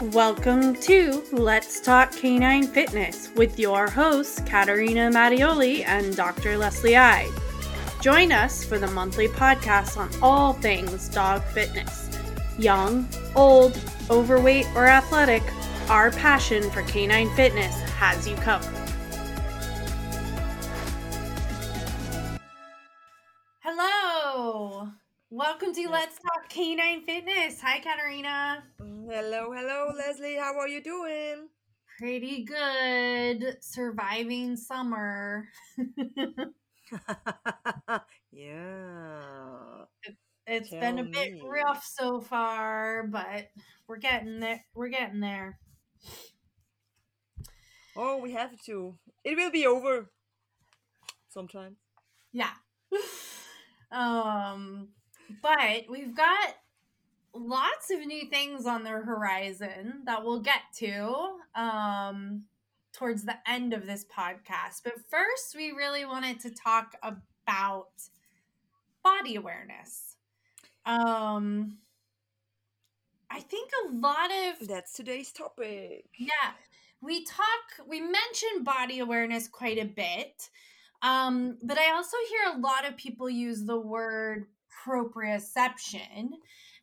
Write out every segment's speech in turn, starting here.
Welcome to Let's Talk Canine Fitness with your hosts, Katerina Mattioli and Dr. Leslie I. Join us for the monthly podcast on all things dog fitness. Young, old, overweight, or athletic, our passion for canine fitness has you covered. Hello! Welcome to Let's Talk Canine Fitness. Hi, Katerina. Hello, hello, Leslie. How are you doing? Pretty good. Surviving summer. yeah. It's Tell been a bit me. rough so far, but we're getting there. We're getting there. Oh, we have to. It will be over sometime. Yeah. um, but we've got lots of new things on the horizon that we'll get to um towards the end of this podcast. But first, we really wanted to talk about body awareness. Um I think a lot of That's today's topic. yeah, we talk, we mention body awareness quite a bit. Um, but I also hear a lot of people use the word proprioception.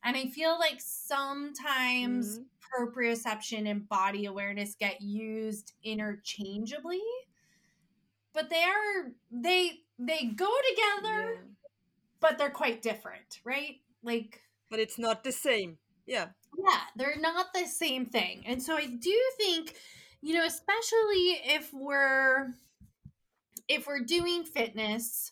And I feel like sometimes Mhm. proprioception and body awareness get used interchangeably. But they are they they go together, Yeah. but they're quite different, right? Like But it's not the same. Yeah. yeah they're not the same thing and so i do think you know especially if we're if we're doing fitness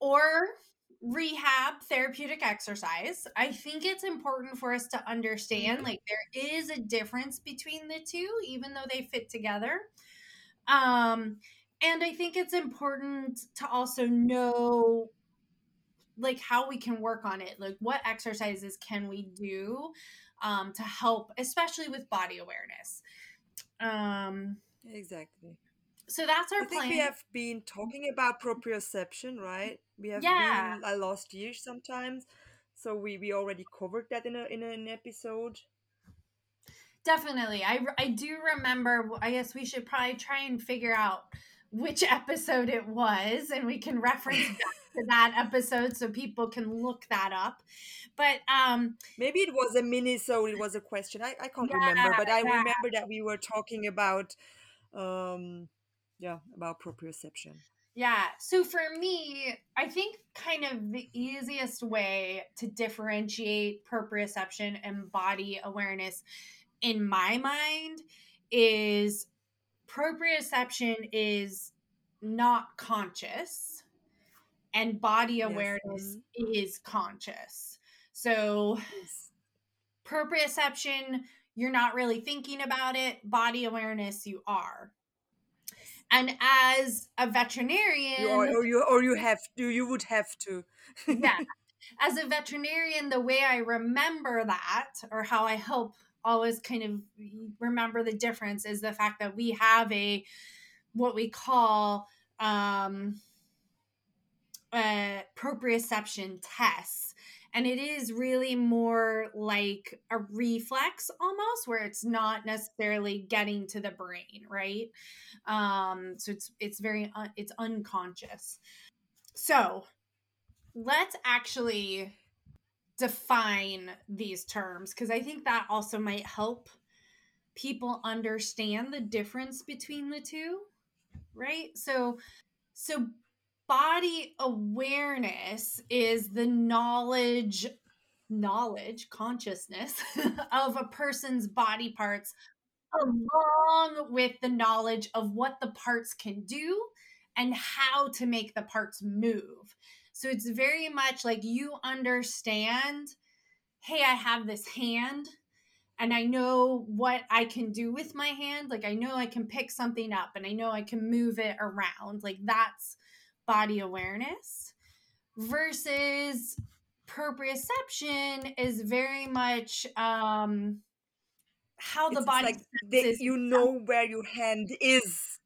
or rehab therapeutic exercise i think it's important for us to understand Mhm. like there is a difference between the two even though they fit together um and i think it's important to also know like how we can work on it like what exercises can we do um, to help especially with body awareness um, Exactly. So that's our I think plan we have been talking about proprioception, right? We have Yeah. been uh, last year sometimes. So we, we already covered that in a in an episode. definitely I, I do remember i guess we should probably try and figure out which episode it was and we can reference back to that episode so people can look that up but um Maybe it was a mini so it was a question. I, I can't Yeah, remember, but I yeah. remember that we were talking about um yeah, about proprioception. Yeah. So for me, I think kind of the easiest way to differentiate proprioception and body awareness in my mind is proprioception is not conscious and body Yes, awareness mm-hmm. is conscious. So Yes. proprioception, you're not really thinking about it. Body awareness, you are. And as a veterinarian, You or, or you or you have to you would have to. yeah. As a veterinarian, the way I remember that, or how I help always kind of remember the difference, is the fact that we have a what we call um, a proprioception tests. And it is really more like a reflex almost, where it's not necessarily getting to the brain, right? Um, so it's it's very un- it's unconscious. So let's actually define these terms because I think that also might help people understand the difference between the two, right? So so body awareness is the knowledge knowledge consciousness of a person's body parts along with the knowledge of what the parts can do and how to make the parts move. So it's very much like you understand, hey, I have this hand and I know what I can do with my hand. Like I know I can pick something up and I know I can move it around. Like that's body awareness versus proprioception is very much um how the It's body like senses you know where your hand is.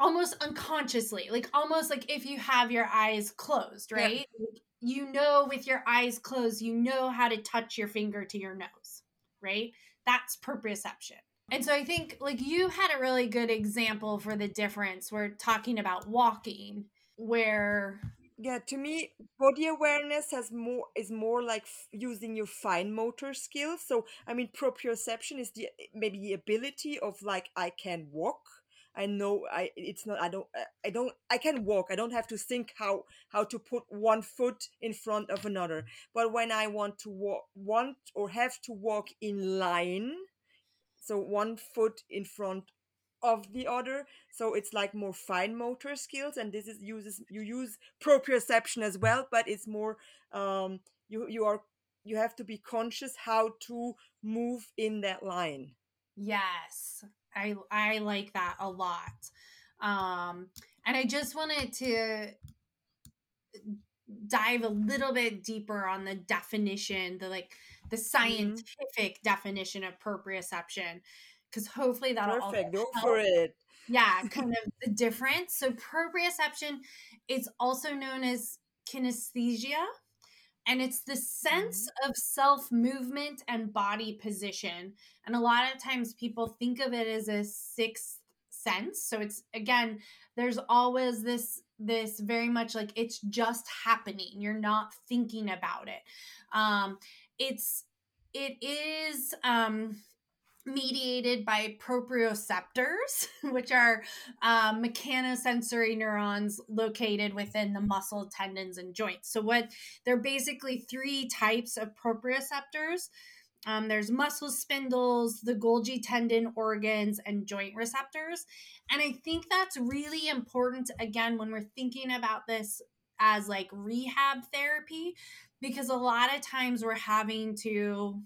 almost unconsciously like almost like if you have your eyes closed right Like, you know with your eyes closed you know how to touch your finger to your nose right that's proprioception. And so I think like you had a really good example for the difference. We're talking about walking where yeah to me body awareness has more is more like f- using your fine motor skills. So i mean proprioception is the maybe the ability of like i can walk. I know i it's not i don't i don't i can walk. I don't have to think how how to put one foot in front of another. But when i want to walk want or have to walk in line so one foot in front of the other. So it's like more fine motor skills and this is uses you use proprioception as well but it's more um you you are you have to be conscious how to move in that line. Yes. I i like that a lot. Um and i just wanted to dive a little bit deeper on the definition the like the scientific mm-hmm. definition of proprioception because hopefully that'll perfect go for it yeah kind of the difference so proprioception is also known as kinesthesia and it's the sense mm-hmm. of self movement and body position and a lot of times people think of it as a sixth sense so it's again there's always this this very much like it's just happening you're not thinking about it um it's it is um mediated by proprioceptors, which are uh, mechanosensory neurons located within the muscle, tendons, and joints. So, what they're basically three types of proprioceptors. Um, there's muscle spindles, the Golgi tendon organs, and joint receptors. And I think that's really important, again, when we're thinking about this as like rehab therapy, because a lot of times we're having to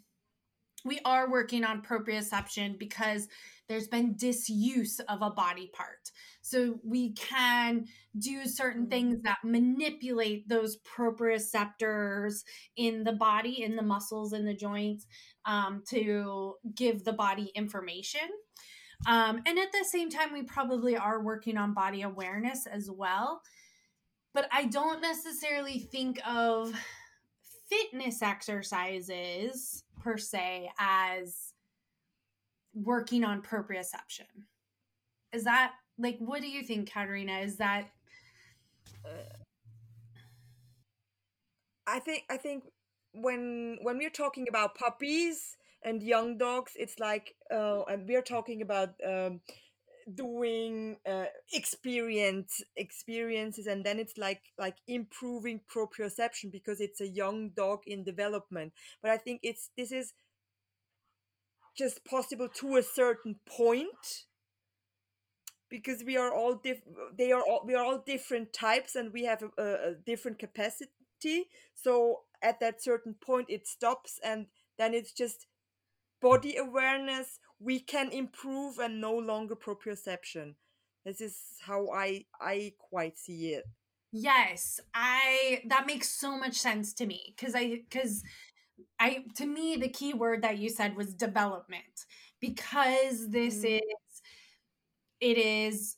we are working on proprioception because there's been disuse of a body part. So we can do certain mm-hmm. things that manipulate those proprioceptors in the body, in the muscles, in the joints, um, to give the body information. Um, and at the same time, we probably are working on body awareness as well. But I don't necessarily think of fitness exercises per se as working on proprioception. Is that like what do you think, Katerina? Is that I think I think when when we're talking about puppies and young dogs, it's like uh, and we're talking about um, doing uh, experience experiences and then it's like like improving proprioception because it's a young dog in development. But i think it's this is just possible to a certain point because we are all diff they are all we are all different types and we have a, a different capacity. So at that certain point it stops and then it's just body awareness we can improve and no longer proprioception. This is how i i quite see it. Yes i that makes so much sense to me because i because i to me the key word that you said was development because this mm. is it is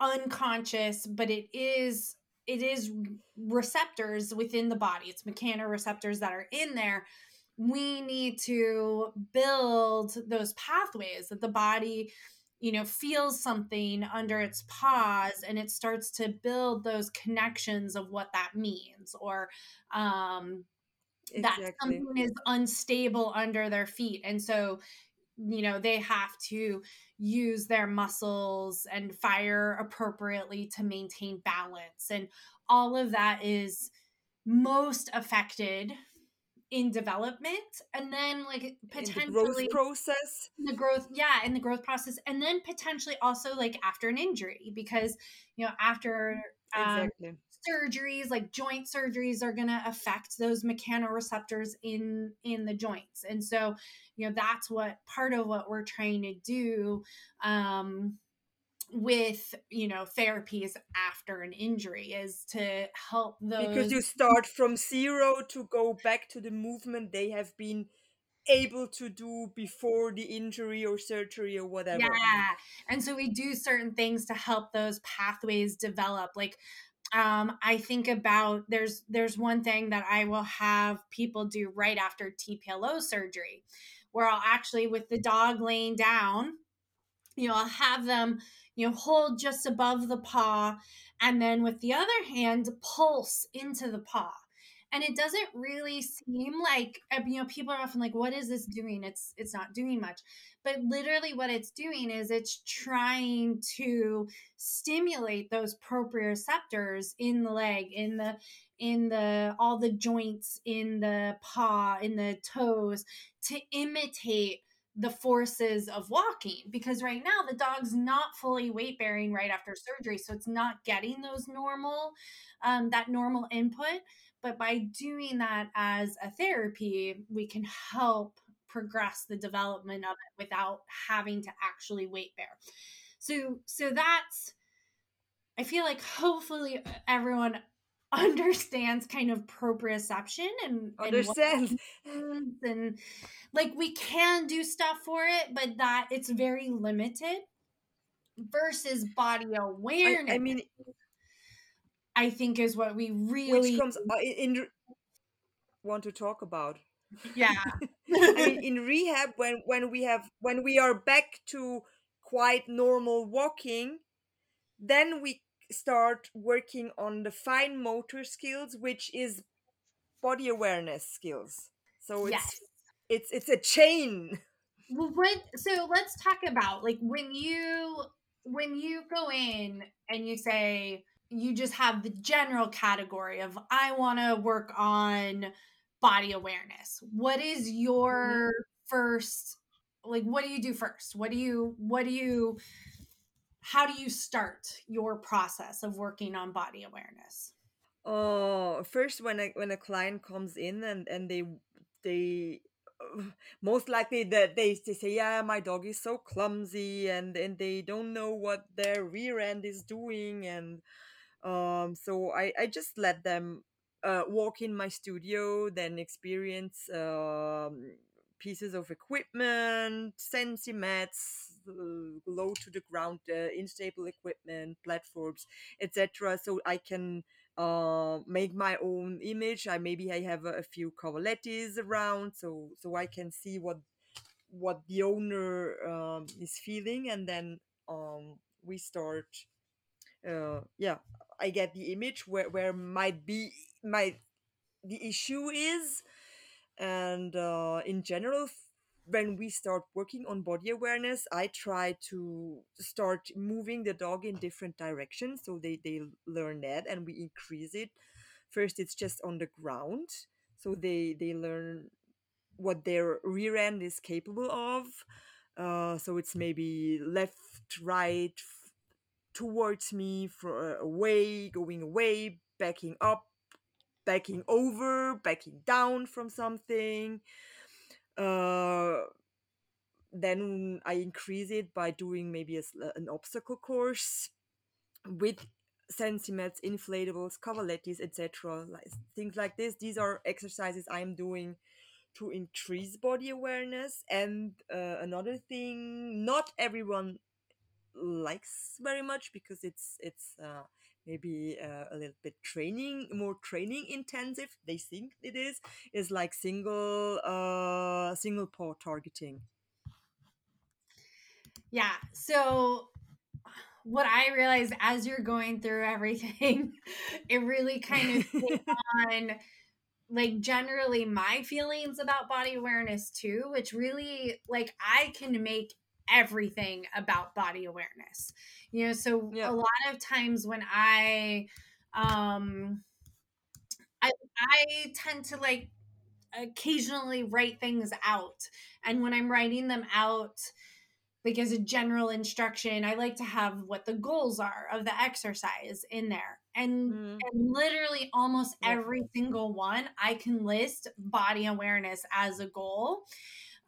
unconscious but it is it is receptors within the body. It's mechanoreceptors that are in there we need to build those pathways that the body you know feels something under its paws and it starts to build those connections of what that means or um exactly. that something is unstable under their feet and so you know they have to use their muscles and fire appropriately to maintain balance and all of that is most affected in development and then like potentially in the growth process the growth yeah in the growth process and then potentially also like after an injury because you know after um, exactly. surgeries like joint surgeries are going to affect those mechanoreceptors in in the joints and so you know that's what part of what we're trying to do um with you know therapies after an injury is to help those because you start from zero to go back to the movement they have been able to do before the injury or surgery or whatever. Yeah and so we do certain things to help those pathways develop like um, I think about there's there's one thing that I will have people do right after TPLO surgery, where I'll actually, with the dog laying down, you know, I'll have them, you know, hold just above the paw and then with the other hand, pulse into the paw. And it doesn't really seem like uh, you know people are often like what is this doing? It's it's not doing much. But literally what it's doing is it's trying to stimulate those proprioceptors in the leg in the in the all the joints in the paw in the toes to imitate the forces of walking because right now the dog's not fully weight bearing right after surgery so it's not getting those normal um, that normal input but by doing that as a therapy, we can help progress the development of it without having to actually weight bear. So so that's I feel like hopefully everyone understands kind of proprioception and understand and, and like we can do stuff for it, but that it's very limited versus body awareness. I, I mean I think is what we really which comes uh, in, in want to talk about. Yeah. I mean in rehab when when we have when we are back to quite normal walking, then we start working on the fine motor skills which is body awareness skills. So it's yes. it's it's a chain. Well, when so let's talk about like when you when you go in and you say you just have the general category of I want to work on body awareness. What is your mm-hmm. first like what do you do first? What do you what do you how do you start your process of working on body awareness? Oh, first when a when a client comes in and and they they most likely that they, they say yeah my dog is so clumsy and and they don't know what their rear end is doing and um, so I, I just let them uh, walk in my studio, then experience um, pieces of equipment, sensi mats, uh, low to the ground, uh, unstable equipment, platforms, etc. So I can uh, make my own image. I maybe I have a, a few cavalettis around, so so I can see what what the owner um, is feeling, and then um, we start. Uh, yeah, I get the image where where might be my the issue is, and uh, in general, when we start working on body awareness, I try to start moving the dog in different directions so they they learn that, and we increase it. First, it's just on the ground, so they they learn what their rear end is capable of. Uh, so it's maybe left, right, towards me for uh, away going away backing up backing over backing down from something uh then i increase it by doing maybe a, an obstacle course with sensimats inflatables cavalettis etc like things like this. These are exercises i'm doing to increase body awareness. And uh, another thing not everyone likes very much because it's it's uh, maybe uh, a little bit training more training intensive they think it is is like single uh single paw targeting. Yeah so what i realized as you're going through everything it really kind of on like generally my feelings about body awareness too which really like i can make everything about body awareness. You know so yeah. a lot of times when i um i i tend to like occasionally write things out. And when i'm writing them out like as a general instruction i like to have what the goals are of the exercise in there. And, mm. and literally almost every single one i can list body awareness as a goal.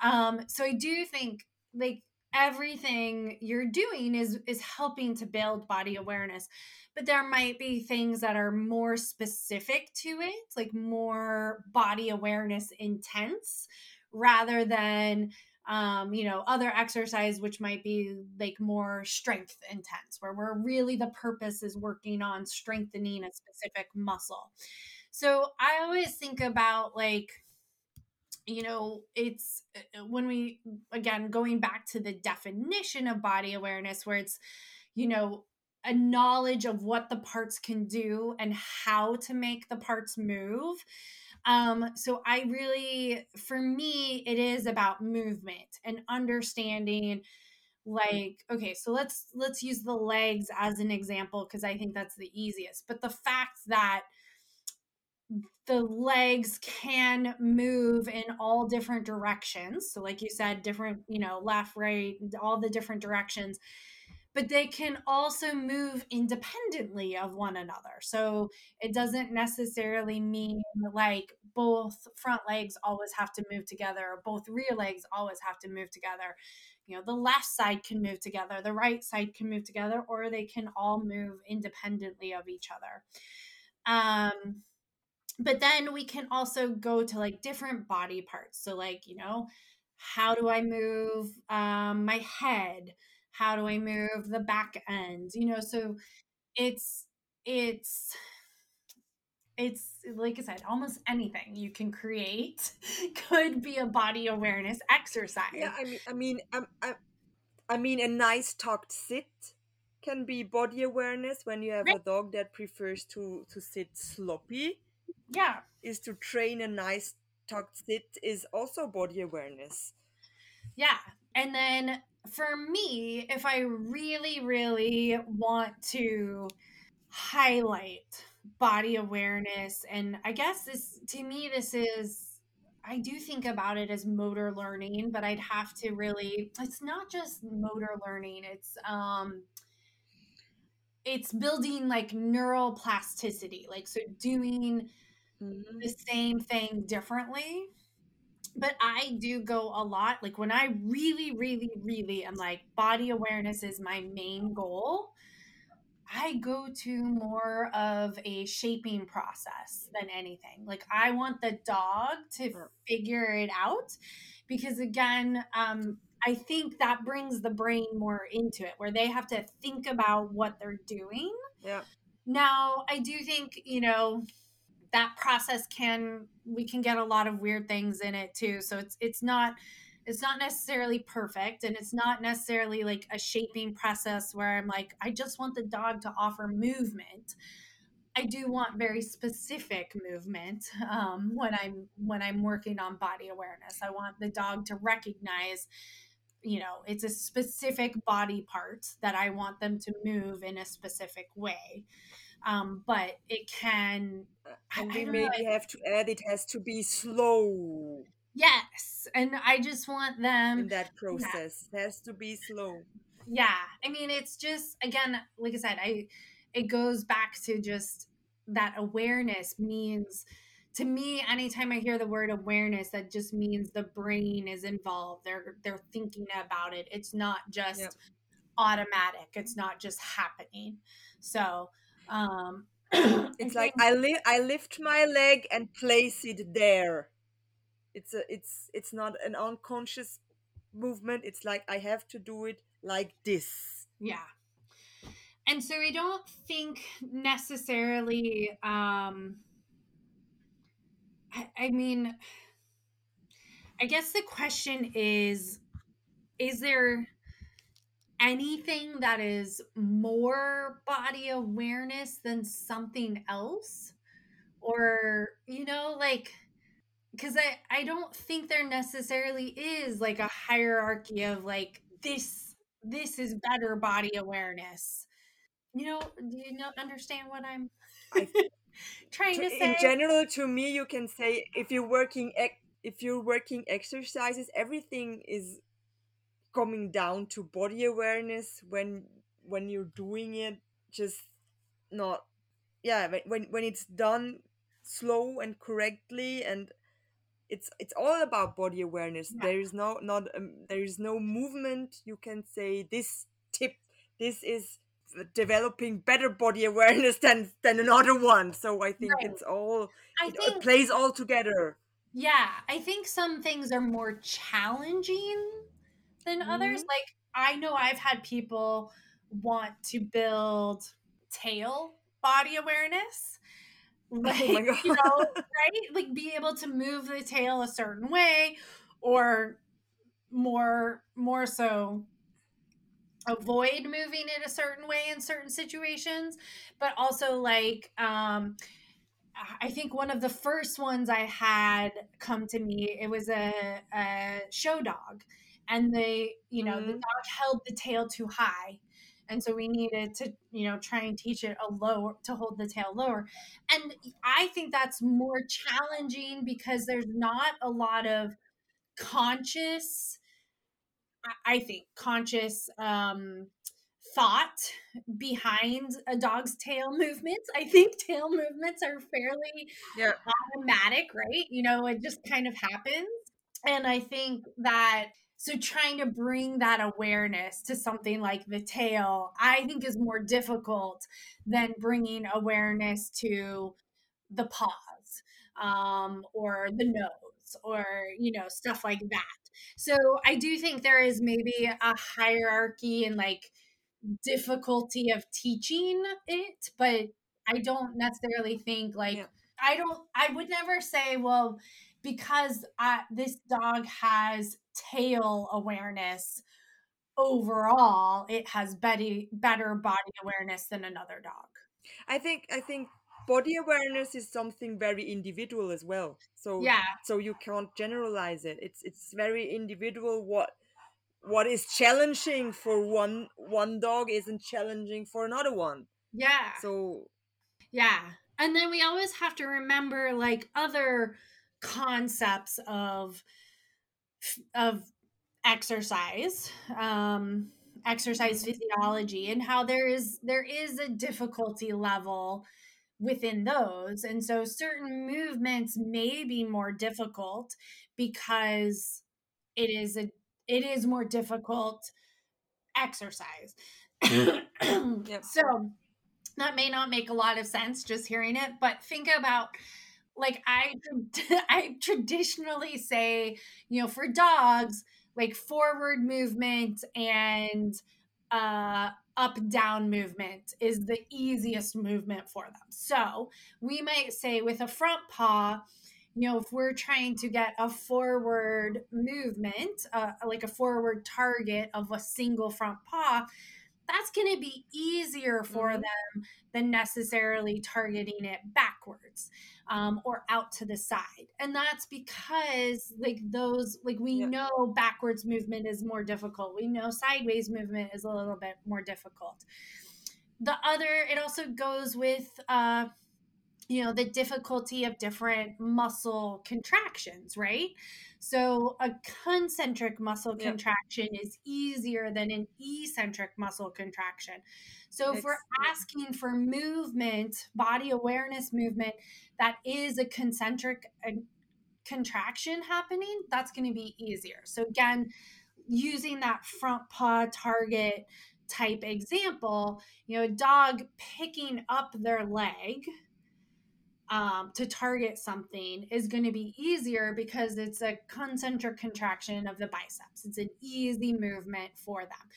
Um so i do think like everything you're doing is is helping to build body awareness. But there might be things that are more specific to it like more body awareness intense rather than um, you know other exercise which might be like more strength intense where we're really the purpose is working on strengthening a specific muscle. So i always think about like you know, it's uh, when we, again, going back to the definition of body awareness, where it's, you know, a knowledge of what the parts can do and how to make the parts move. Um, so I really, for me, it is about movement and understanding like okay so let's let's use the legs as an example because i think that's the easiest but the fact that the legs can move in all different directions. So like you said different you know left right all the different directions. But they can also move independently of one another. So it doesn't necessarily mean like both front legs always have to move together or both rear legs always have to move together. You know the left side can move together the right side can move together or they can all move independently of each other. Um but then we can also go to like different body parts. So like you know how do i move um, my head? How do i move the back end? You know so it's it's it's like i said almost anything you can create could be a body awareness exercise. Yeah i mean i mean um, I, I mean a nice tucked sit can be body awareness when you have right. a dog that prefers to to sit sloppy yeah is to train a nice tucked sit is also body awareness yeah and then for me if i really really want to highlight body awareness and i guess this to me this is I do think about it as motor learning, but I'd have to really it's not just motor learning. It's um it's building like neural plasticity. Like so doing mm-hmm. the same thing differently. But I do go a lot like when I really really really am like body awareness is my main goal. I go to more of a shaping process than anything. Like I want the dog to figure it out because again, um, I think that brings the brain more into it where they have to think about what they're doing. Yeah. Now, I do think, you know, that process can we can get a lot of weird things in it too. So it's it's not it's not necessarily perfect and it's not necessarily like a shaping process where i'm like i just want the dog to offer movement. I do want very specific movement um, when i'm when i'm working on body awareness. I want the dog to recognize you know it's a specific body part that i want them to move in a specific way um, but it can and we maybe know, have to add it has to be slow Yes. And I just want them in that process. Yeah. It has to be slow. Yeah. I mean, it's just again, like I said, I it goes back to just that awareness means to me anytime i hear the word awareness that just means the brain is involved they're they're thinking about it it's not just yep. automatic it's not just happening so um it's like i li- i lift my leg and place it there. It's a it's it's not an unconscious movement. It's like i have to do it like this. Yeah. And so i don't think necessarily um I, I mean i guess the question is is there anything that is more body awareness than something else? Or you know like because I, I don't think there necessarily is like a hierarchy of like this this is better body awareness. You know do you not understand what i'm trying to, to say? in general to me you can say if you're working if you're working exercises everything is coming down to body awareness when when you're doing it just not yeah when when it's done slow and correctly and it's it's all about body awareness yeah. there is no not um, there is no movement you can say this tip this is developing better body awareness than than another one so i think right. it's all I it, think, it plays all together yeah i think some things are more challenging than mm-hmm. others like i know i've had people want to build tail body awareness like oh you know right like be able to move the tail a certain way or more more so avoid moving it a certain way in certain situations but also like um I think one of the first ones I had come to me, it was a, a show dog. And they, you know, mm-hmm. the dog held the tail too high. And so we needed to, you know, try and teach it a lower to hold the tail lower. And I think that's more challenging because there's not a lot of conscious, I think, conscious um, thought behind a dog's tail movements. I think tail movements are fairly yeah. automatic, right? You know, it just kind of happens. And I think that so trying to bring that awareness to something like the tail, I think is more difficult than bringing awareness to the paws um, or the nose or, you know, stuff like that. So I do think there is maybe a hierarchy and like difficulty of teaching it, but I don't necessarily think like yeah. I don't I would never say well because I, this dog has tail awareness overall it has better better body awareness than another dog. I think I think body awareness is something very individual as well. So yeah. so you can't generalize it. It's it's very individual what what is challenging for one one dog isn't challenging for another one yeah so yeah and then we always have to remember like other concepts of of exercise um exercise physiology and how there is there is a difficulty level within those and so certain movements may be more difficult because it is a it is more difficult exercise. yep. So that may not make a lot of sense just hearing it, but think about like I I traditionally say, you know, for dogs, like forward movement and uh up down movement is the easiest movement for them. So, we might say with a front paw, you know, if we're trying to get a forward movement, uh, like a forward target of a single front paw, that's going to be easier for mm-hmm. them than necessarily targeting it backwards um, or out to the side. And that's because, like, those, like, we know backwards movement is more difficult. We know sideways movement is a little bit more difficult. The other, it also goes with, uh, you know the difficulty of different muscle contractions right? So a concentric muscle yep. contraction is easier than an eccentric muscle contraction. So if it's, we're asking for movement body awareness movement that is a concentric uh, contraction happening that's going to be easier. So again using that front paw target type example you know a dog picking up their leg um, to target something is going to be easier because it's a concentric contraction of the biceps. It's an easy movement for them.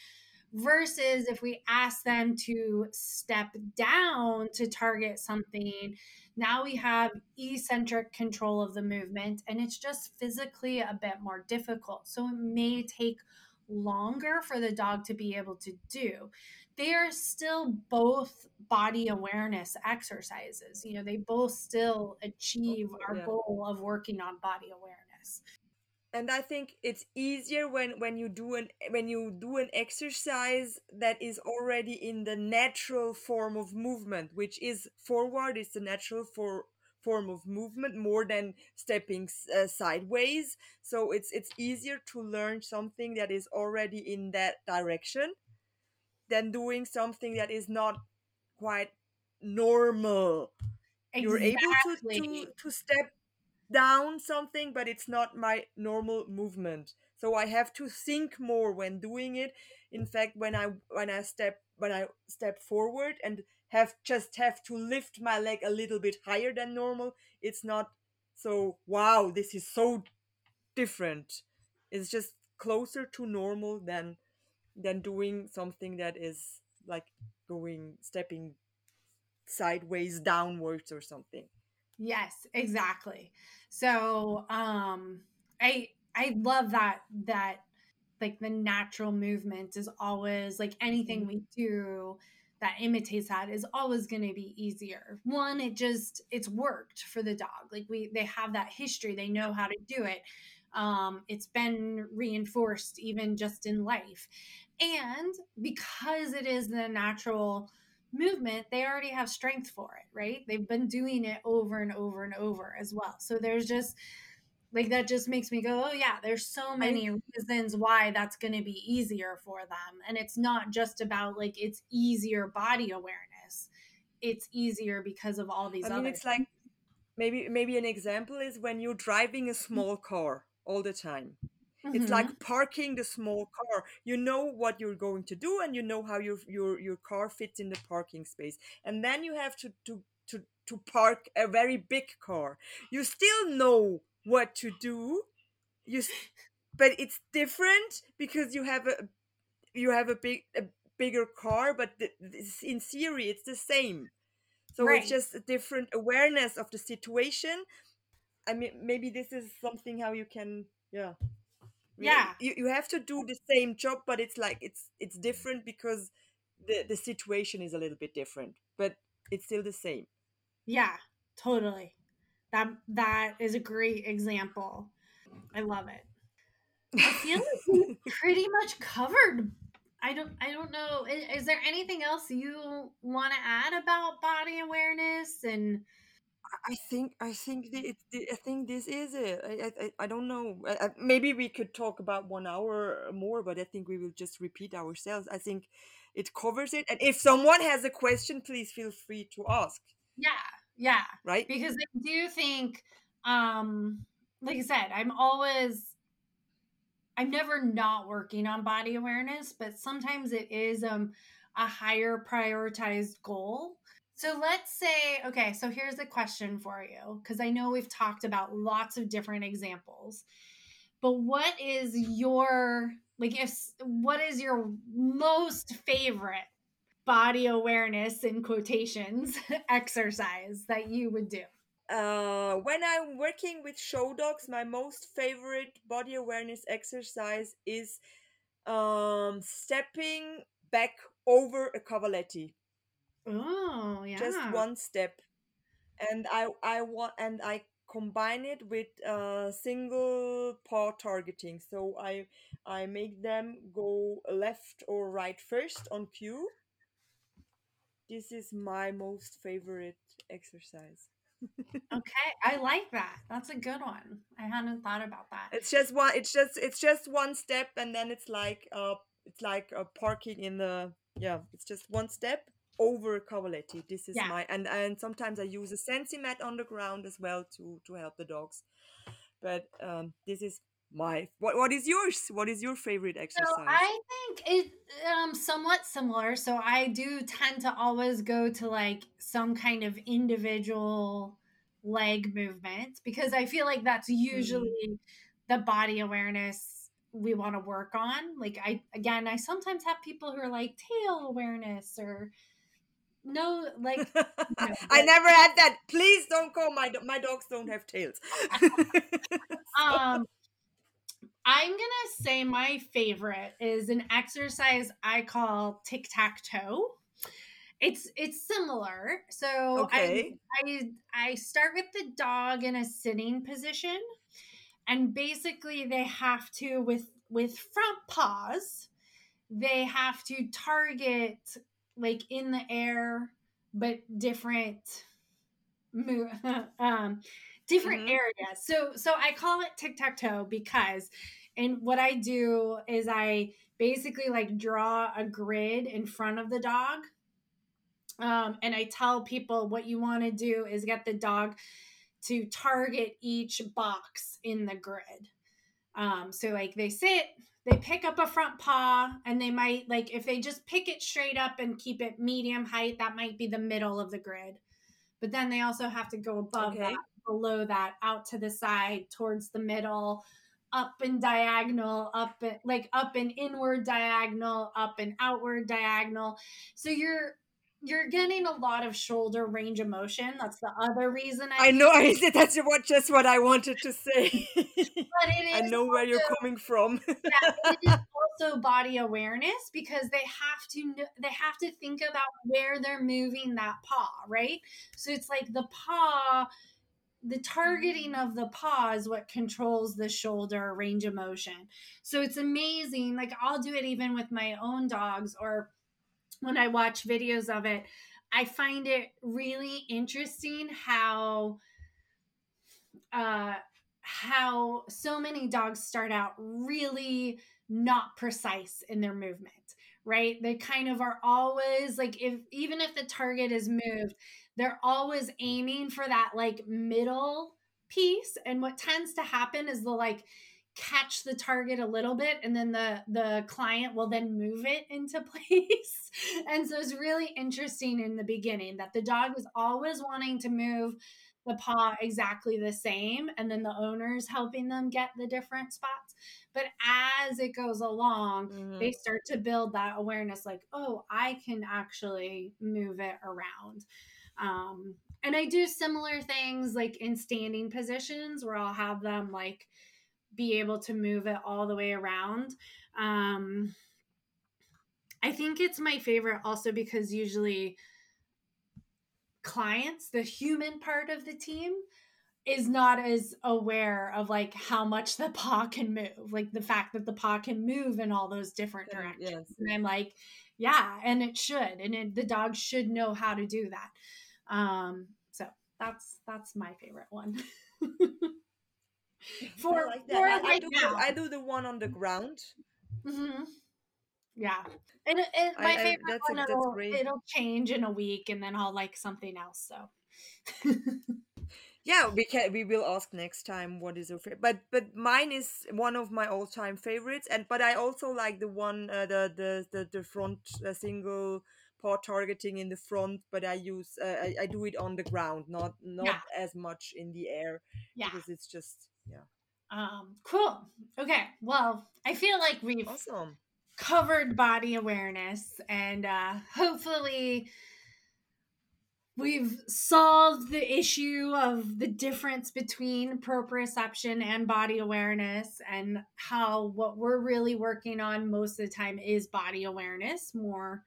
Versus if we ask them to step down to target something, now we have eccentric control of the movement and it's just physically a bit more difficult. So it may take longer for the dog to be able to do they are still both body awareness exercises. You know, they both still achieve our yeah. goal of working on body awareness. And I think it's easier when when you do an when you do an exercise that is already in the natural form of movement, which is forward. It's the natural for form of movement more than stepping uh, sideways so it's it's easier to learn something that is already in that direction than doing something that is not quite normal. Exactly. You're able to, to, to step down something, but it's not my normal movement. So I have to think more when doing it. In fact, when I when I step when I step forward and have just have to lift my leg a little bit higher than normal, it's not so wow, this is so different. It's just closer to normal than than doing something that is like going stepping sideways downwards or something Yes, exactly. So, um I I love that that like the natural movement is always like anything Mhm. we do that imitates that is always going to be easier. One, it just it's worked for the dog. Like we they have that history, they know how to do it. Um, it's been reinforced even just in life. And because it is the natural movement, they already have strength for it, right? They've been doing it over and over and over as well. So there's just like that just makes me go, oh yeah, there's so many reasons why that's going to be easier for them. And it's not just about like it's easier body awareness. It's easier because of all these I mean, other it's like maybe maybe an example is when you're driving a small car all the time. It's Mhm. like parking the small car. You know what you're going to do, and you know how your your your car fits in the parking space. And then you have to to to to park a very big car. You still know what to do. You, but it's different because you have a you have a big a bigger car, but the, in theory it's the same. So it's just a different awareness of the situation. I mean, maybe this is something how you can, yeah. Yeah. You, you have to do the same job, but it's like it's it's different because the the situation is a little bit different, but it's still the same. Yeah, totally. That that is a great example. I love it. I feel like we pretty much covered. I don't I don't know. Is, is there anything else you want to add about body awareness and I think I think the, the, I think this is it. I I, I- don't know. I, I, maybe we could talk about one hour more, but I think we will just repeat ourselves. I think it covers it. And if someone has a question, please feel free to ask. yeah, yeah. Right? because I do think, um, like I said, I'm always, I'm never not working on body awareness, but sometimes it is um a higher prioritized goal. So let's say, okay, so here's a question for you because I know we've talked about lots of different examples, but what is your like if what is your most favorite body awareness in quotations exercise that you would do? Uh, when I'm working with show dogs, my most favorite body awareness exercise is um, stepping back over a cavaletti. Oh, yeah. just one step and i i want and i combine it with uh single paw targeting so i i make them go left or right first on cue this is my most favorite exercise Okay, I like that. That's a good one. I hadn't thought about that. it's just one it's just it's just one step and then it's like uh it's like uh, parking in the yeah it's just one step over cavaletti this is Yeah. my and and sometimes i use a sensi mat on the ground as well to to help the dogs but um this is my what what is yours what is your favorite exercise? So I think it um somewhat similar. So I do tend to always go to like some kind of individual leg movement because I feel like that's usually the body awareness we want to work on. Like I again, I sometimes have people who are like tail awareness or no like i never had that please don't call my do- my dogs don't have tails um I'm gonna say my favorite is an exercise I call tic tac toe. It's it's similar. So okay I I I start with the dog in a sitting position, and basically they have to with with front paws, they have to target like in the air, but different um different Mhm. areas so so i call it tic-tac-toe because and what i do is i basically like draw a grid in front of the dog um, and i tell people what you want to do is get the dog to target each box in the grid um, so like they sit they pick up a front paw and they might like if they just pick it straight up and keep it medium height that might be the middle of the grid but then they also have to go above Okay. that below that out to the side towards the middle up and diagonal up and like up and inward diagonal up and outward diagonal so you're you're getting a lot of shoulder range of motion. That's the other reason I, I know. I that's what just what I wanted to say. but it is I know where you're coming from. yeah, it is also body awareness because they have to they have to think about where they're moving that paw, right? So it's like the paw the targeting of the paw is what controls the shoulder range of motion. So it's amazing. Like I'll do it even with my own dogs or when I watch videos of it, I find it really interesting how uh how so many dogs start out really not precise in their movement, right? They kind of are always like if even if the target is moved, they're always aiming for that like middle piece and what tends to happen is they'll like catch the target a little bit and then the the client will then move it into place. And so it's really interesting in the beginning that the dog is always wanting to move the paw exactly the same and then the owner's helping them get the different spots. But as it goes along mm-hmm. they start to build that awareness like oh i can actually move it around. Um, and I do similar things like in standing positions where I'll have them like be able to move it all the way around. Um, I think it's my favorite also because usually clients, the human part of the team, is not as aware of like how much the paw can move, like the fact that the paw can move in all those different directions. Yes. And I'm like, yeah, and it should, and it, the dog should know how to do that. Um, so that's that's my favorite one. for I like that. I, I, do the, I, do the, one on the ground. Mm-hmm. Yeah, and, and my I, favorite one it'll, it'll change in a week, and then I'll like something else. So. yeah we can we will ask next time what is your favorite but but mine is one of my all-time favorites and but i also like the one uh, the, the the the front uh, single paw targeting in the front, but I use uh, I, I, do it on the ground, not not yeah. as much in the air. Yeah, because it's just yeah. Um, cool. Okay. Well, I feel like we've awesome. covered body awareness, and uh, hopefully we've solved the issue of the difference between proprioception and body awareness and how what we're really working on most of the time is body awareness more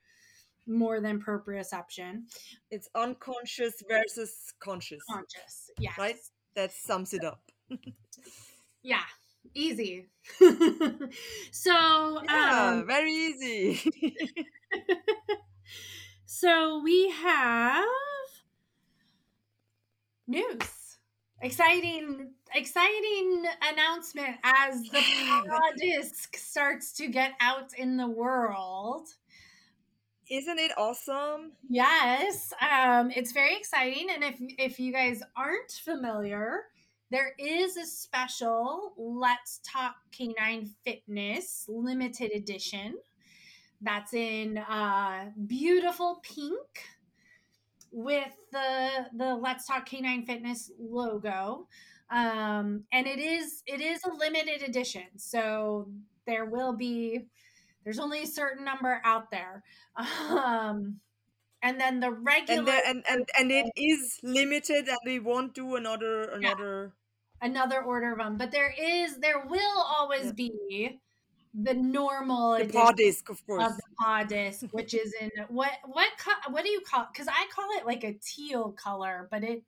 more than proprioception. It's unconscious versus conscious. Conscious, yes. Right? That sums it up. yeah, easy. so, yeah, um, very easy. so we have news. Exciting, exciting announcement as the disc starts to get out in the world. Isn't it awesome? Yes. Um, it's very exciting. And if if you guys aren't familiar, there is a special Let's Talk Canine Fitness limited edition that's in uh, beautiful pink with the the Let's Talk Canine Fitness logo. Um, and it is it is a limited edition. So there will be there's only a certain number out there. Um, and then the regular and, the, and and and it is limited, and we won't do another another another order of them. But there is there will always be the normal the paw disc, of course, of the paw disc, which is in what what what do you call? Because I call it like a teal color, but it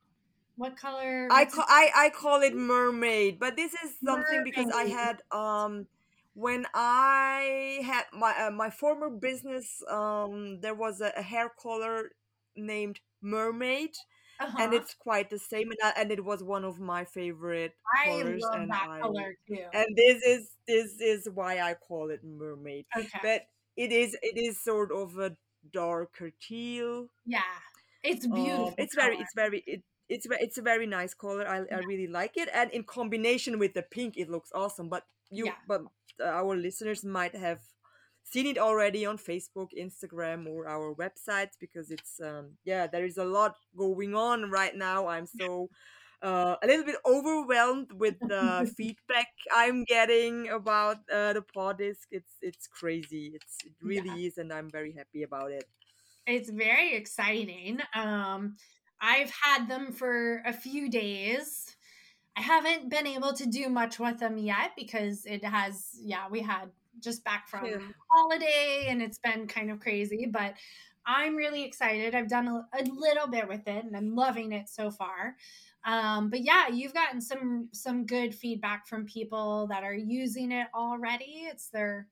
what color? I call I I call it mermaid, but this is something mermaid. because I had um when I had my uh, my former business, um, there was a, a hair color named Mermaid, uh-huh. and it's quite the same, and, I, and it was one of my favorite I colors. love and that I, color too. And this is this is why I call it Mermaid. Okay, but it is it is sort of a darker teal. Yeah, it's beautiful. Um, it's color. very it's very it, it's it's a very nice color. I, yeah. I really like it, and in combination with the pink, it looks awesome. But you, yeah. but our listeners might have seen it already on Facebook, Instagram, or our websites because it's um, yeah, there is a lot going on right now. I'm so uh, a little bit overwhelmed with the feedback I'm getting about uh, the paw disc. It's it's crazy. It's it really yeah. is, and I'm very happy about it. it's very exciting. Um, I've had them for a few days. I haven't been able to do much with them yet because it has, yeah, we had just back from yeah. holiday and it's been kind of crazy, but I'm really excited. I've done a, a, little bit with it and I'm loving it so far. Um, but yeah, you've gotten some some good feedback from people that are using it already. It's their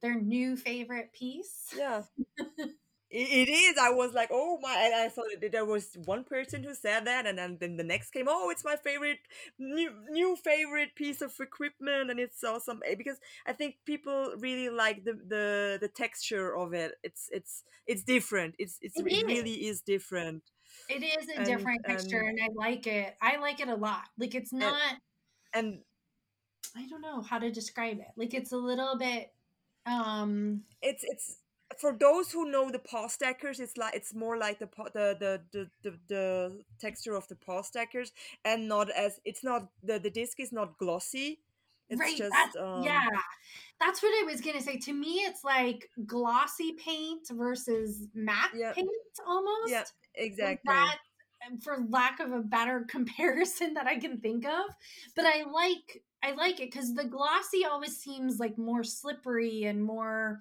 their new favorite piece. Yeah. it is. I was like, oh my! And I thought that there was one person who said that, and then, then the next came. Oh, it's my favorite new new favorite piece of equipment, and it's awesome eh, because I think people really like the the the texture of it. It's it's it's different. It's it's it, it really is different. It is a and, different texture, and, and, I like it. I like it a lot. Like it's not. and, and I don't know how to describe it. Like it's a little bit um it's it's for those who know the paw stackers, it's like it's more like the the the the, the, the texture of the paw stackers, and not as it's not the the disc is not glossy. It's right. Just, that's, um, yeah, that's what I was gonna say. To me, it's like glossy paint versus matte yep. paint, almost. Yeah, exactly. that, for lack of a better comparison that I can think of, but I like I like it because the glossy always seems like more slippery and more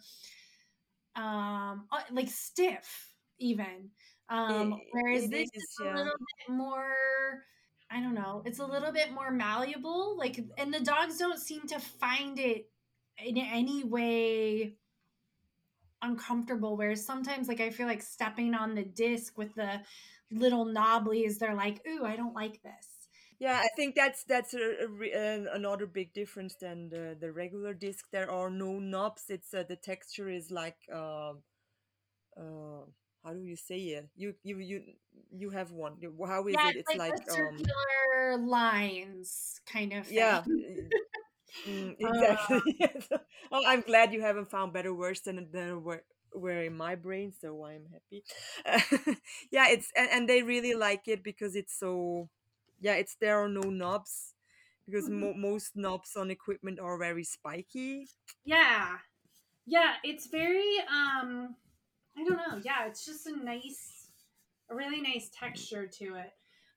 um uh, like stiff even um it, whereas it this is, is yeah. a little bit more i don't know it's a little bit more malleable like and the dogs don't seem to find it in any way uncomfortable whereas sometimes like i feel like stepping on the disc with the little knobblies they're like ooh i don't like this yeah i think that's that's a, a, another big difference than the, the regular disc. There are no knobs. It's uh, the texture is like uh, uh, how do you say it? You you you you have one. How is yeah, it? it's like, like circular um, lines kind of thing. yeah mm, exactly. Uh, well, i'm glad you haven't found better words than, than where, where in my brain so i'm happy. Yeah it's and, and they really like it because it's so yeah, it's there are no knobs because mm-hmm. mo- most knobs on equipment are very spiky. Yeah, yeah, it's very um, I don't know. Yeah, it's just a nice, a really nice texture to it.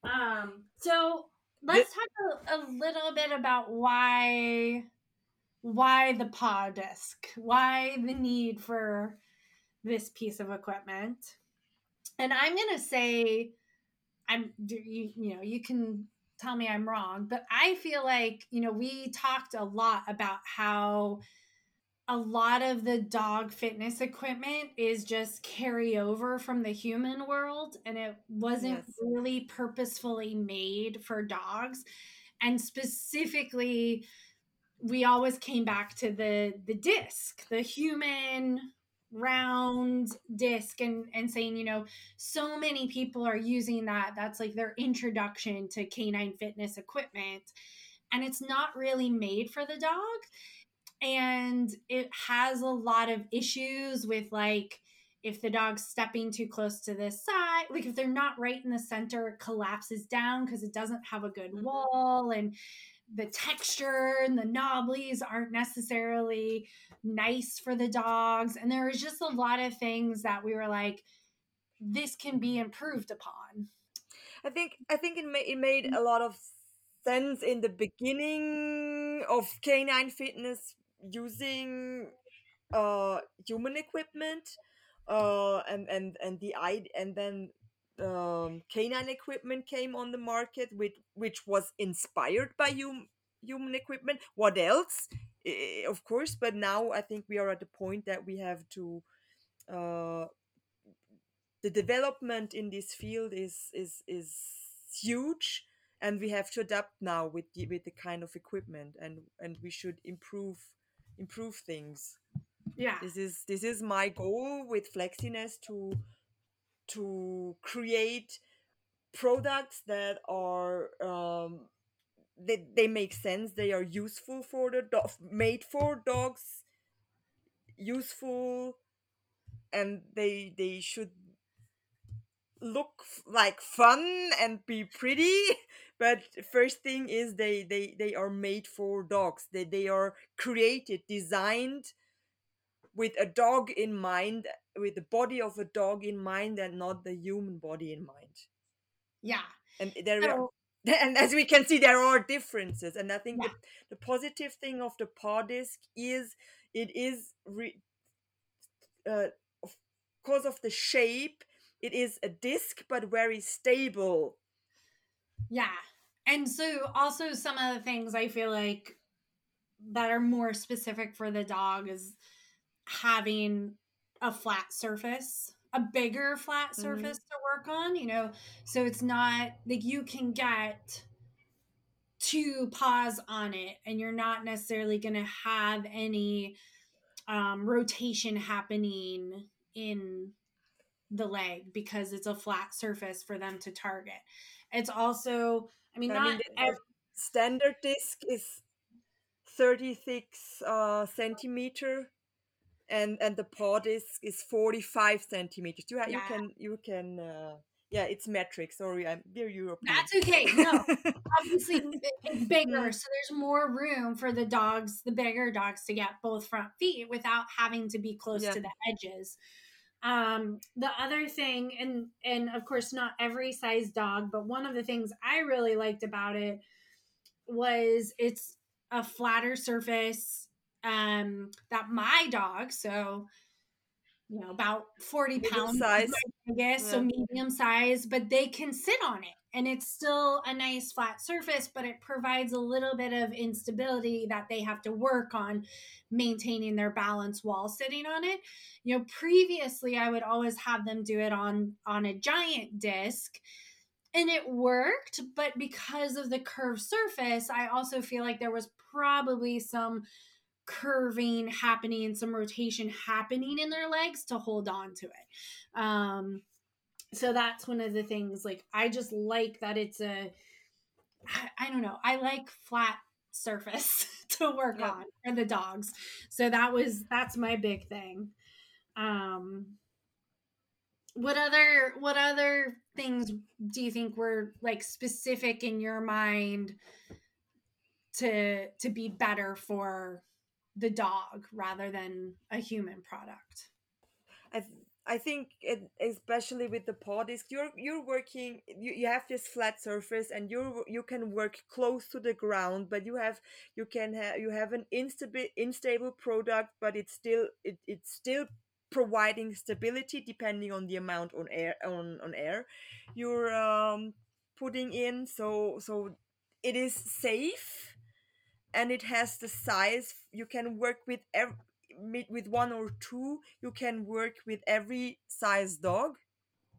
Um, so let's talk a, a little bit about why why the paw disc why the need for this piece of equipment and i'm going to say I'm you you know you can tell me I'm wrong, but I feel like you know we talked a lot about how a lot of the dog fitness equipment is just carry over from the human world and it wasn't yes. really purposefully made for dogs and specifically we always came back to the the disc the human round disc and and saying you know so many people are using that. That's like their introduction to canine fitness equipment. And it's not really made for the dog. And it has a lot of issues with like if the dog's stepping too close to this side like if they're not right in the center it collapses down because it doesn't have a good mm-hmm. wall and the texture and the knobblies aren't necessarily nice for the dogs. And there was just a lot of things that we were like, this can be improved upon. I think I think it made it made a lot of sense in the beginning of canine fitness using uh human equipment uh and and and the i and then um, canine equipment came on the market, which which was inspired by hum, human equipment. What else? I, of course, but now I think we are at the point that we have to. Uh, the development in this field is is is huge, and we have to adapt now with the, with the kind of equipment, and and we should improve improve things. Yeah, this is this is my goal with Flexiness to to create products that are um, they, they make sense they are useful for the dog made for dogs useful and they they should look like fun and be pretty. But first thing is they they they are made for dogs. They they are created designed with a dog in mind with the body of a dog in mind and not the human body in mind. Yeah. And there are. And as we can see there are differences. And i think Yeah. the, the positive thing of the paw disc is it is re, uh, of course of the shape it is a disc but very stable. Yeah. And so also some of the things I feel like that are more specific for the dog is having a flat surface, a bigger flat Mhm. surface to work on, you know. So it's not like you can get two paws on it and you're not necessarily going to have any um, rotation happening in the leg because it's a flat surface for them to target. It's also, I mean, I not mean, the- the ev- standard disc is 36 uh, centimeter and and the paw disc is 45 centimeters you, ha- you can you can uh, yeah it's metric sorry i'm we're european that's okay. No, obviously it's bigger, Mm. so there's more room for the dogs, the bigger dogs, to get both front feet without having to be close Yeah. to the edges. Um, the other thing, and and of course not every size dog, but one of the things I really liked about it was it's a flatter surface um that my dog so you know about 40 Medium pounds size. I guess so medium size but they can sit on it and it's still a nice flat surface but it provides a little bit of instability that they have to work on maintaining their balance while sitting on it you know previously i would always have them do it on on a giant disc and it worked but because of the curved surface i also feel like there was probably some curving happening and some rotation happening in their legs to hold on to it. Um so that's one of the things like i just like that it's a i, I don't know i like flat surface to work Yeah. on for the dogs. So that was that's my big thing. Um what other what other things do you think were like specific in your mind to to be better for the dog rather than a human product. I, I think it, especially with the paw disc you're you're working you, you have this flat surface and you you can work close to the ground but you have you can have you have an instable unstable product but it's still it, it's still providing stability depending on the amount on air on on air you're um putting in. So so it is safe and it has the size you can work with every with with one or two you can work with every size dog.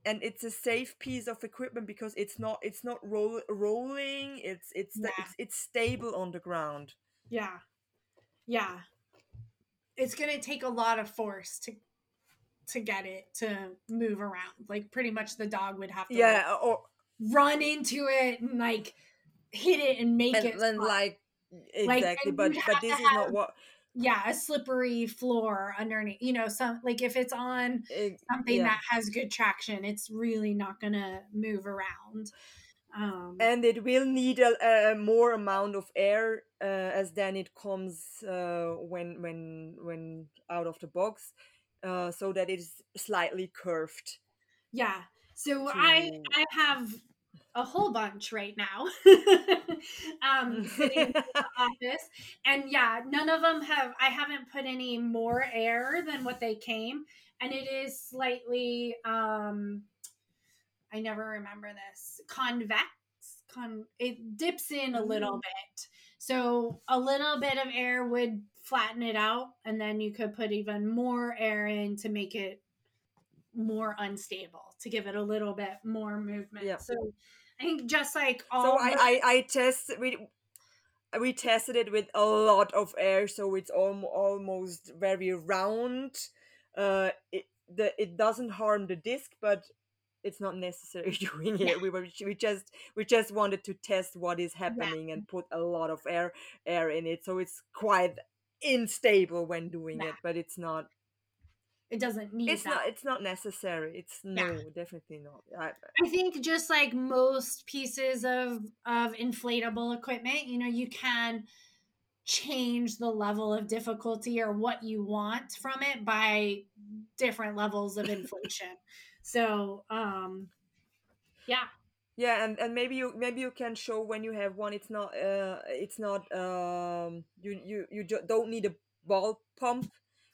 And it's a safe piece of equipment because it's not it's not roll, rolling it's it's, Yeah. it's it's stable on the ground. Yeah. Yeah. It's gonna take a lot of force to to get it to move around. Like pretty much the dog would have to like, yeah or run into it and like hit it and make and it like Like, exactly and but but this to is not what yeah a slippery floor underneath you know some like if it's on eh, something yeah. that has good traction it's really not gonna move around um and it will need a, a more amount of air uh, as then it comes uh, when when when out of the box uh, so that it is slightly curved yeah so i i have a whole bunch right now um sitting in the office. And yeah none of them have i haven't put any more air than what they came. And it is slightly um i never remember this convex con it dips in a little Mm. bit. So a little bit of air would flatten it out and then you could put even more air in to make it more unstable to give it a little bit more movement. So i think just like all so I, I i test we we tested it with a lot of air so it's almo- almost very round. Uh it the it doesn't harm the disc but it's not necessary doing it. We were we just we just wanted to test what is happening and put a lot of air air in it. So it's quite unstable when doing Yeah. it but it's not it doesn't need it's that not it's not necessary it's no Yeah. definitely not I, I think just like most pieces of of inflatable equipment, you know, you can change the level of difficulty or what you want from it by different levels of inflation. so, um yeah. Yeah, and, and maybe you maybe you can show when you have one it's not uh it's not um you you you don't need a ball pump.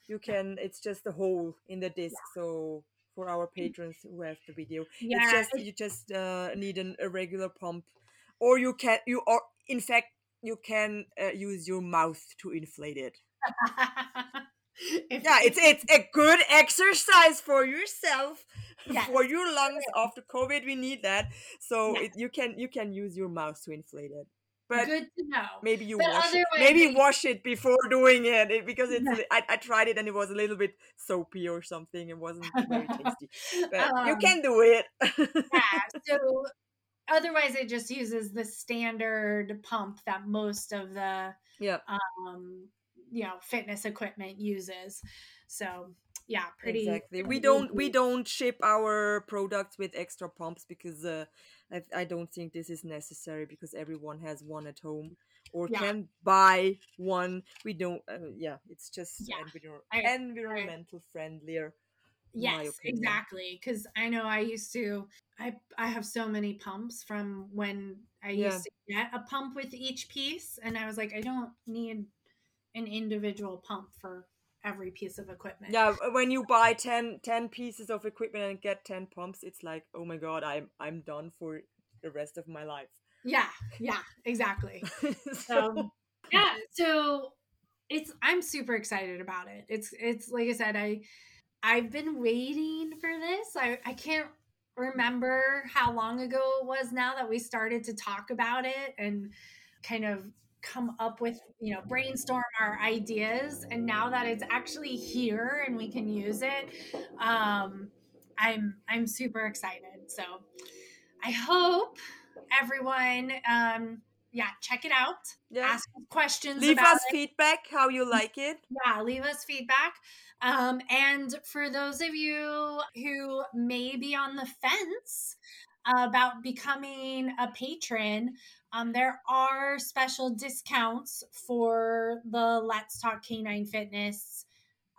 You can it's just a hole in the disc so for our patrons who have the video. Yeah. It's just you just uh, need an, a regular pump, or you can you or in fact you can uh, use your mouth to inflate it. If- Yeah, it's it's a good exercise for yourself, for your lungs after COVID. We need that, so it, you can you can use your mouth to inflate it. But good to know. maybe you But wash it. maybe wash it before doing it because it's Yeah. I, I tried it and it was a little bit soapy or something it wasn't very tasty but you Um, can do it yeah. So otherwise, it just uses the standard pump that most of the yeah um, you know fitness equipment uses. So yeah, pretty exactly we don't we don't ship our products with extra pumps because uh, I, I don't think this is necessary because everyone has one at home or Yeah. can buy one we don't uh, yeah it's just Yeah, enviro- I- environmental friendlier Yes, exactly. Because I know I used to. I I have so many pumps from when I Yeah. used to get a pump with each piece, and I was like, I don't need an individual pump for every piece of equipment. Yeah, when you buy 10, 10 pieces of equipment and get 10 pumps, it's like, oh my god, I'm I'm done for the rest of my life. yeah, yeah, exactly. so, So yeah, so it's I'm super excited about it. It's it's like I said, I I've been waiting for this. I I can't remember how long ago it was now that we started to talk about it and kind of come up with you know brainstorm our ideas and now that it's actually here and we can use it um i'm i'm super excited so i hope everyone um yeah check it out yeah. ask questions Leave us it feedback how you like it. yeah leave us feedback um, and for those of you who may be on the fence about becoming a patron um, there are special discounts for the let's talk canine fitness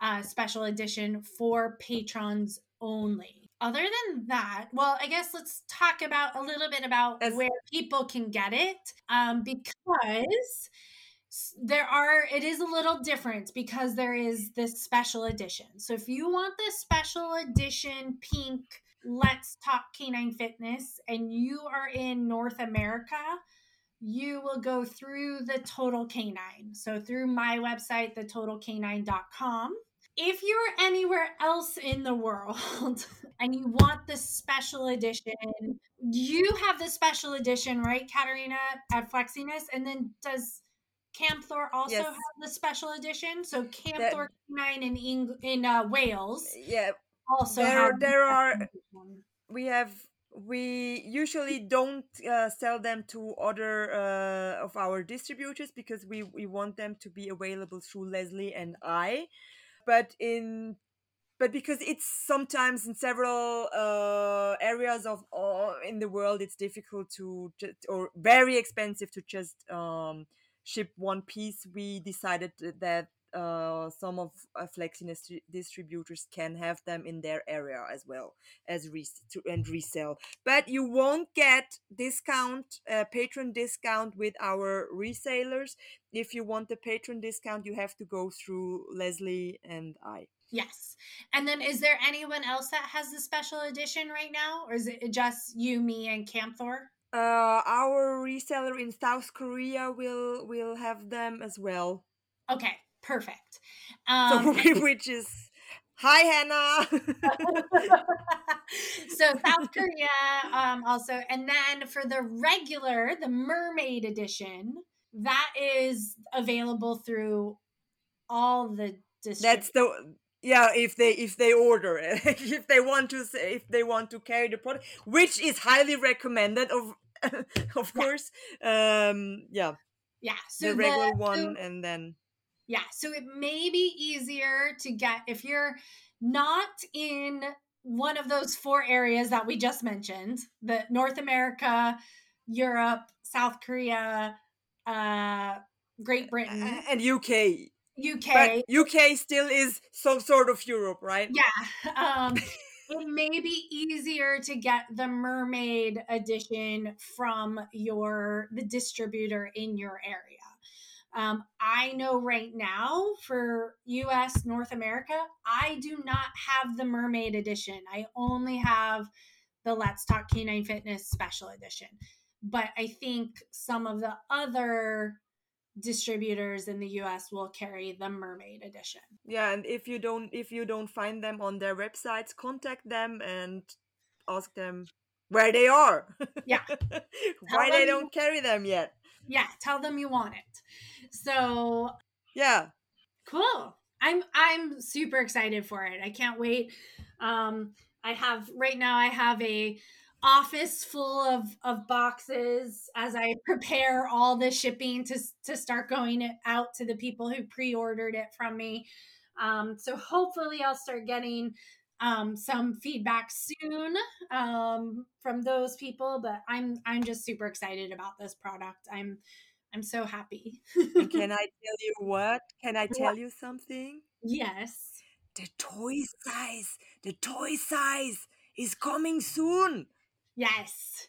uh, special edition for patrons only. Other than that well i guess let's talk about a little bit about As- where people can get it. Um, because there are it is a little different because there is this special edition. So if you want this special edition pink let's talk canine fitness and you are in north america you will go through the total canine so through my website thetotalcanine.com if you're anywhere else in the world and you want the special edition you have the special edition right katarina at flexiness and then does Camthor also Yes. have the special edition. So Camthor Nine in Eng- in uh, Wales Yeah, also There- there are- edition. we have we usually don't uh, sell them to other uh, of our distributors because we we want them to be available through Leslie and I. But in but because it's sometimes in several uh, areas of uh, in the world it's difficult to just or very expensive to just um, ship one piece we decided that uh, some of uh, Flexiness distri- distributors can have them in their area as well as res- to, and resell. But you won't get discount, uh, patron discount with our resellers. If you want the patron discount, you have to go through Leslie and I. Yes. And then is there anyone else that has the special edition right now? Or is it just you, me, and Camthor? Uh, our reseller in South Korea will will have them as well. Okay, perfect. Um, so which is hi Hannah. so South Korea um, also, and then for the regular, the mermaid edition, that is available through all the. That's the yeah. If they if they order it, if they want to say, if they want to carry the product, which is highly recommended of of course. Um, yeah, yeah. So the regular so- one, and then Yeah, so it may be easier to get if you're not in one of those four areas that we just mentioned the North America, Europe, South Korea, uh, Great Britain, and UK. UK. But UK still is some sort of Europe, right? Yeah. Um, it may be easier to get the mermaid edition from your the distributor in your area. Um, I know right now for US North America, I do not have the mermaid edition. I only have the Let's Talk Canine Fitness Special Edition. But I think some of the other distributors in the US will carry the mermaid edition. Yeah, and if you don't if you don't find them on their websites, contact them and ask them where they are. Yeah. Why they don't carry them yet. Yeah, tell them you want it. So, yeah. Cool. I'm I'm super excited for it. I can't wait. Um I have right now I have a office full of of boxes as I prepare all the shipping to to start going out to the people who pre-ordered it from me. Um, so hopefully I'll start getting um, some feedback soon um, from those people. But I'm I'm just super excited about this product. I'm I'm so happy. can I tell you what? Can I tell what? you something? Yes. The toy size, the toy size is coming soon. Yes.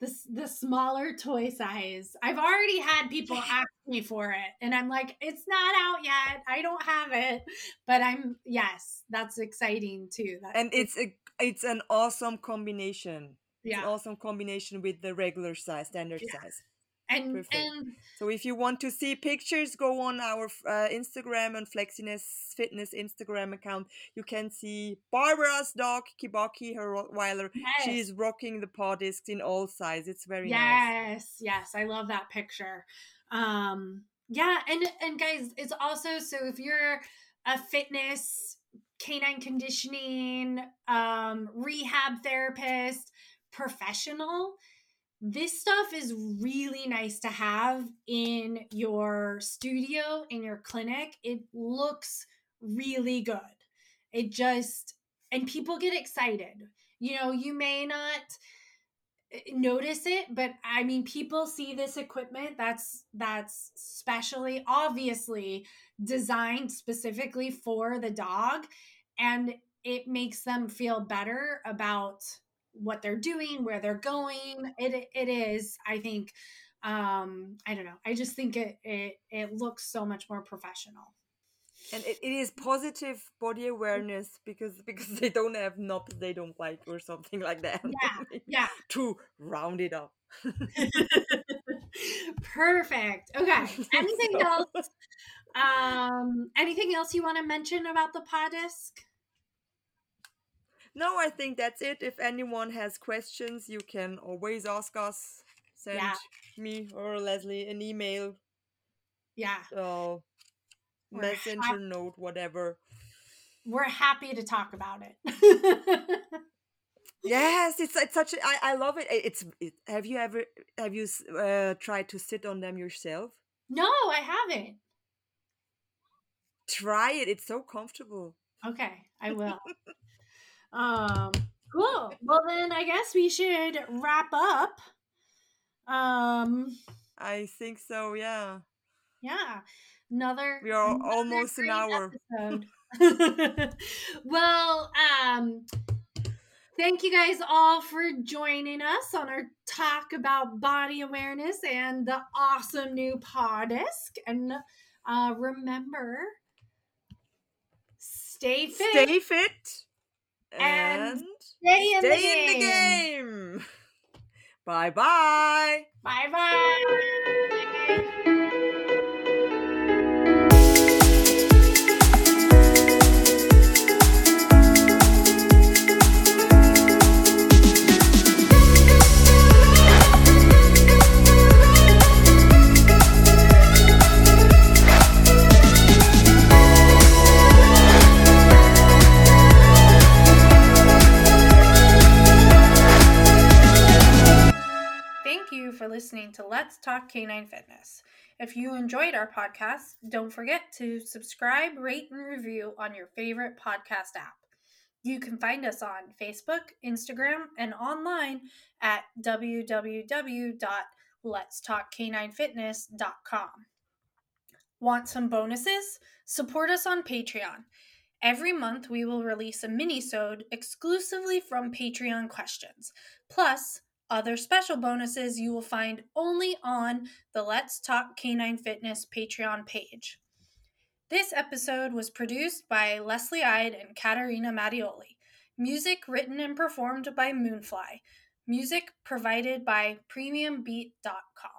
The, the smaller toy size. I've already had people ask me for it, and I'm like, it's not out yet. I don't have it, but I'm yes, that's exciting too. That, and it's a it's an awesome combination. Yeah, an awesome combination with the regular size, standard yeah. size and Perfect. and so if you want to see pictures go on our uh, instagram and flexiness fitness instagram account you can see barbara's dog kibaki her rottweiler yes. she's rocking the paw discs in all sizes it's very yes nice. yes i love that picture um yeah and and guys it's also so if you're a fitness canine conditioning um rehab therapist professional this stuff is really nice to have in your studio, in your clinic. It looks really good. It just, and people get excited. You know, you may not eh, notice it but i mean people see this equipment that's that's specially obviously designed specifically for the dog and it makes them feel better about what they're doing, where they're going. It it is, I think, um, I don't know. I just think it it it looks so much more professional. And it, it is positive body awareness because because they don't have knobs they don't like or something like that. Yeah, yeah. to round it up. Perfect. Okay. Anything so. else? Um, anything else you want to mention about the paw disc? No, I think that's it. If anyone has questions, you can always ask us. Send yeah. me or Leslie an email. Yeah. So messenger note, whatever. We're happy to talk about it. yes, it's it's such. A, I I love it. It's. It, have you ever have you uh, tried to sit on them yourself? No, I haven't. Try it. It's so comfortable. Okay, I will. Um, cool. Well, then I guess we should wrap up. Um, I think so. Yeah. Yeah. Another. We are another almost an hour. well, um, thank you guys all for joining us on our talk about body awareness and the awesome new paw disc. And uh, remember, stay fit. Stay fit and, stay in, stay the, in the game. Bye bye. Bye bye. For listening to Let's Talk Canine Fitness. If you enjoyed our podcast, don't forget to subscribe, rate, and review on your favorite podcast app. You can find us on Facebook, Instagram, and online at www.letstalkcaninefitness.com. Want some bonuses? Support us on Patreon. Every month we will release a mini-sode exclusively from Patreon questions. Plus, other special bonuses you will find only on the Let's Talk Canine Fitness Patreon page. This episode was produced by Leslie Ide and Katarina Mattioli. Music written and performed by Moonfly. Music provided by PremiumBeat.com.